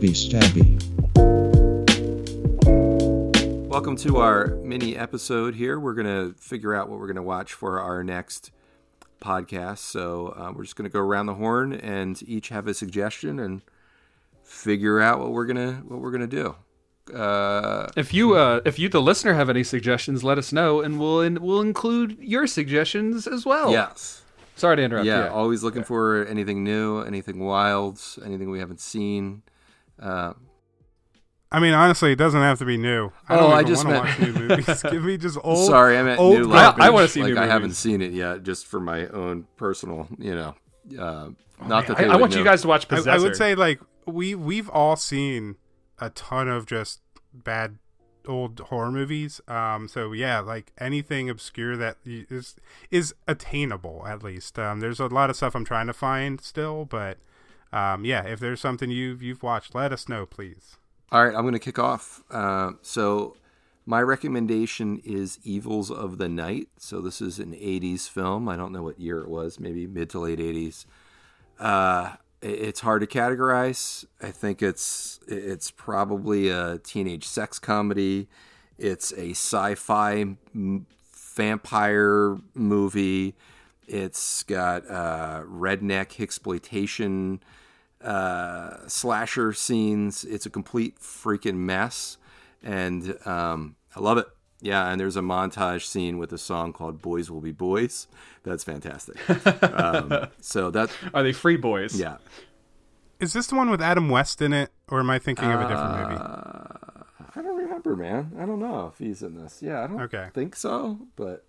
Stabby Stabby. Welcome to our mini episode here. We're going to figure out what we're going to watch for our next podcast. So uh, we're just going to go around the horn and each have a suggestion and figure out what we're gonna what we're gonna do. Uh, If you, uh, if you, the listener, have any suggestions, let us know, and we'll in, we'll include your suggestions as well. yes, Sorry to interrupt. yeah, Yeah. Always looking for anything new, anything wild, anything we haven't seen. Uh, I mean, honestly, it doesn't have to be new. I Oh, don't I just want to meant- watch new movies. Give me just old. sorry, I meant old new. garbage. Like, I wanna see like new I haven't seen it yet, just for my own personal, you know. Uh, not that I, they I would want you guys to watch I, Possessor. I would say like we we've all seen a ton of just bad old horror movies. Um, so yeah, like anything obscure that is is is attainable at least. Um, there's a lot of stuff I'm trying to find still, but um, yeah, if there's something you've you've watched, let us know, please. All right, I'm going to kick off. Uh, so, my recommendation is Evils of the Night. So, this is an 80s film. I don't know what year it was, maybe mid to late 80s. Uh, it's hard to categorize. I think it's it's probably a teenage sex comedy. It's a sci-fi vampire movie. It's got uh, redneck exploitation uh, slasher scenes. It's a complete freaking mess, and um, I love it. Yeah, and there's a montage scene with a song called "Boys Will Be Boys." That's fantastic. um, so that, Are they free boys? yeah, Is this the one with Adam West in it, or am I thinking of a different movie? Uh, I don't remember, man. I don't know if he's in this. Yeah, I don't Okay. think so, but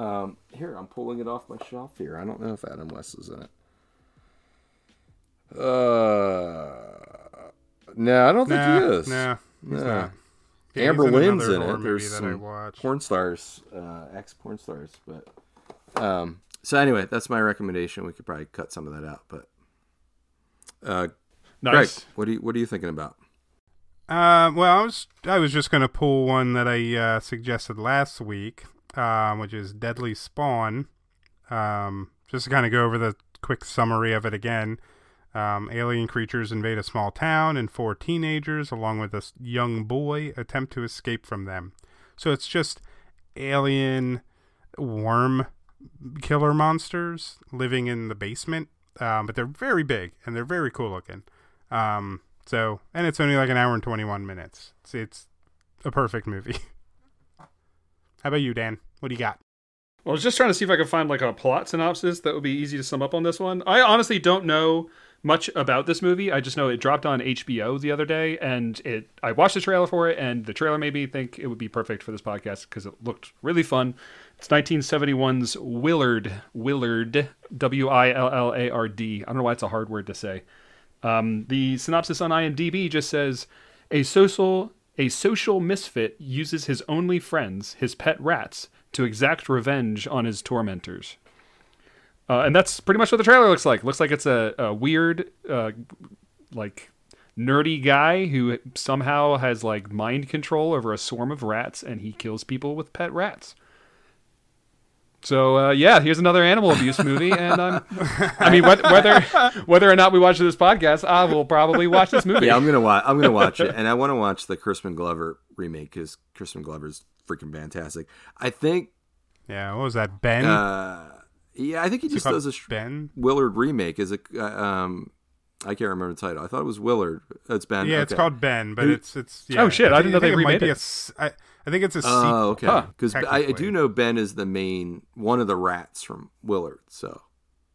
um, here I'm pulling it off my shelf. Here, I don't know if Adam West is in it. Uh, no, I don't think Nah, he is. nah, he's Nah. not. Yeah, Amber he's Lynn's in it. There's some porn stars, uh, ex porn stars, but um. So anyway, that's my recommendation. We could probably cut some of that out, but uh, Greg, Nice. what are you what are you thinking about? Uh, well, I was I was just gonna pull one that I uh, suggested last week, um, which is Deadly Spawn. Um, just to kind of go over the quick summary of it again. Um, alien creatures invade a small town, and four teenagers, along with a young boy, attempt to escape from them. So it's just alien worm killer monsters living in the basement, um, but they're very big and they're very cool looking. Um, so, and it's only like an hour and 21 minutes. It's, it's a perfect movie. How about you, Dan? What do you got? Well, I was just trying to see if I could find like a plot synopsis that would be easy to sum up on this one. I honestly don't know much about this movie. I just know it dropped on HBO the other day, and it. I watched the trailer for it, and the trailer made me think it would be perfect for this podcast because it looked really fun. It's 1971's Willard. Willard. W I L L A R D. I don't know why it's a hard word to say. Um, the synopsis on IMDb just says a social a social misfit uses his only friends, his pet rats, to exact revenge on his tormentors. Uh, and that's pretty much what the trailer looks like. Looks like it's a, a weird, uh, like nerdy guy who somehow has like mind control over a swarm of rats, and he kills people with pet rats. So uh, yeah, here's another animal abuse movie, and um, I mean whether, whether whether or not we watch this podcast, I will probably watch this movie. Yeah, I'm gonna watch. I'm gonna watch it, and I want to watch the Crispin Glover remake because Crispin Glover's freaking fantastic. I think. Yeah, what was that? Ben? Uh, yeah, I think he just does a sh- ben? Willard remake. Is it? Uh, um, I can't remember the title. I thought it was Willard. It's Ben. Yeah, it's called Ben, but Who- it's it's. Yeah, Oh, shit, I didn't know think they it remade be it. a s- I, I think it's a sequel. Oh, okay. Huh. Because I, I do know Ben is the main one of the rats from Willard. So,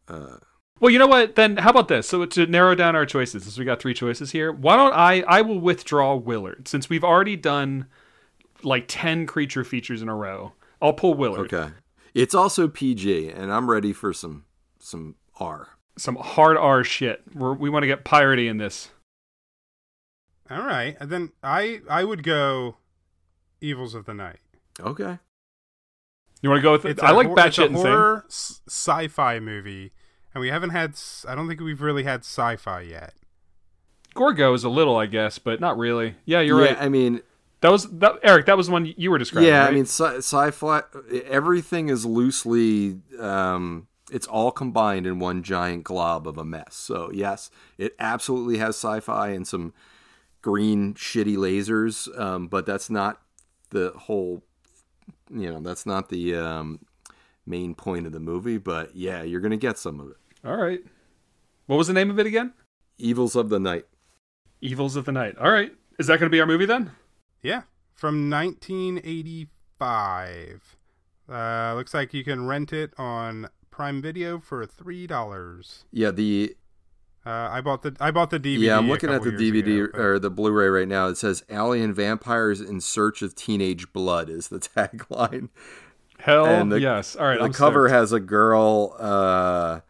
uh, Well, you know what? Then how about this? So to narrow down our choices, since we got three choices here, why don't I? I will withdraw Willard since we've already done like ten creature features in a row. I'll pull Willard. okay. It's also PG, and I'm ready for some some R. Some hard R shit. We're, we want to get piratey in this. All right, and then I I would go Evils of the Night. Okay. You want to go with it? It's I a like hor- it's a batshit insane. horror s- sci-fi movie, and we haven't had. s- I don't think we've really had sci-fi yet. Gorgo is a little, I guess, but not really. Yeah, you're yeah, right. I mean, That was that, Eric. That was the one you were describing. yeah, right? I mean, sci- sci-fi. Everything is loosely um, it's all combined in one giant glob of a mess. So yes, it absolutely has sci-fi and some green shitty lasers, um, but that's not the whole. You know, that's not the um, main point of the movie. But yeah, you're gonna get some of it. All right. What was the name of it again? Evils of the Night. Evils of the Night. All right. Is that going to be our movie then? Yeah, from 1985. Uh, looks like you can rent it on Prime Video for three dollars. Yeah, the Uh, I bought the I bought the DVD. yeah, I'm looking at the DVD ago, but- or the Blu-ray right now. It says "Alien Vampires in Search of Teenage Blood" is the tagline. Hell And the- yes. All right. the I'm cover stoked. has a girl uh,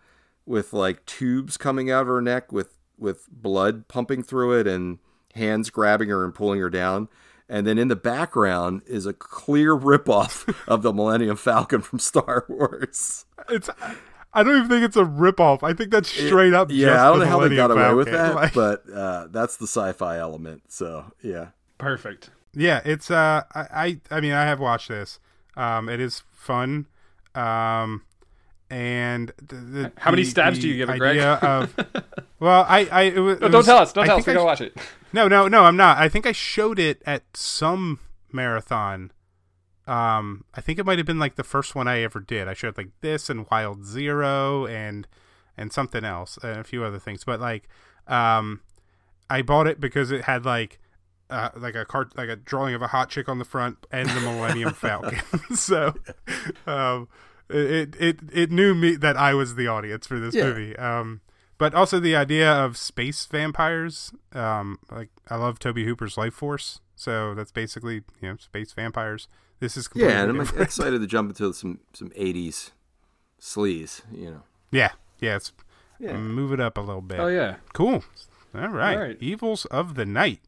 with like tubes coming out of her neck with with blood pumping through it and hands grabbing her and pulling her down. And then in the background is a clear ripoff of the Millennium Falcon from Star Wars. it's. I don't even think it's a ripoff. I think that's straight up. Yeah, just I don't the know how they got Millennium away with that, Like- but uh, that's the sci-fi element. So yeah, perfect. Yeah, it's uh I I, I mean I have watched this. Um it is fun. Um and the, the, How many the- stabs the do you give it, Greg? idea Of, well, I I it was, No, don't tell us. Don't I tell us. think We I gotta watch it. No, no, no, I'm not. I think I showed it at some marathon. Um I think it might have been like the first one I ever did. I showed like this and Wild Zero and and something else and a few other things. But like um I bought it because it had like uh, like a cart, like a drawing of a hot chick on the front and the Millennium Falcon. so, um, it it it knew me that I was the audience for this Yeah. movie. Um, but also the idea of space vampires. Um, like I love Tobe Hooper's Lifeforce, so that's basically you know space vampires. This is completely yeah, and I'm different. excited to jump into some some '80s sleaze. You know, yeah, yeah. It's Yeah. move it up a little bit. Oh yeah. Cool. All right. All right. Evils of the Night.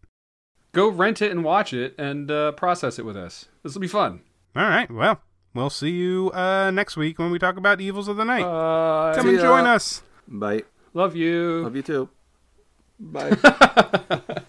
Go rent it and watch it and uh, process it with us. This will be fun. All right. Well, we'll see you uh, next week when we talk about Evils of the Night. Uh, Come and join us. bye. Love you. Love you too. Bye.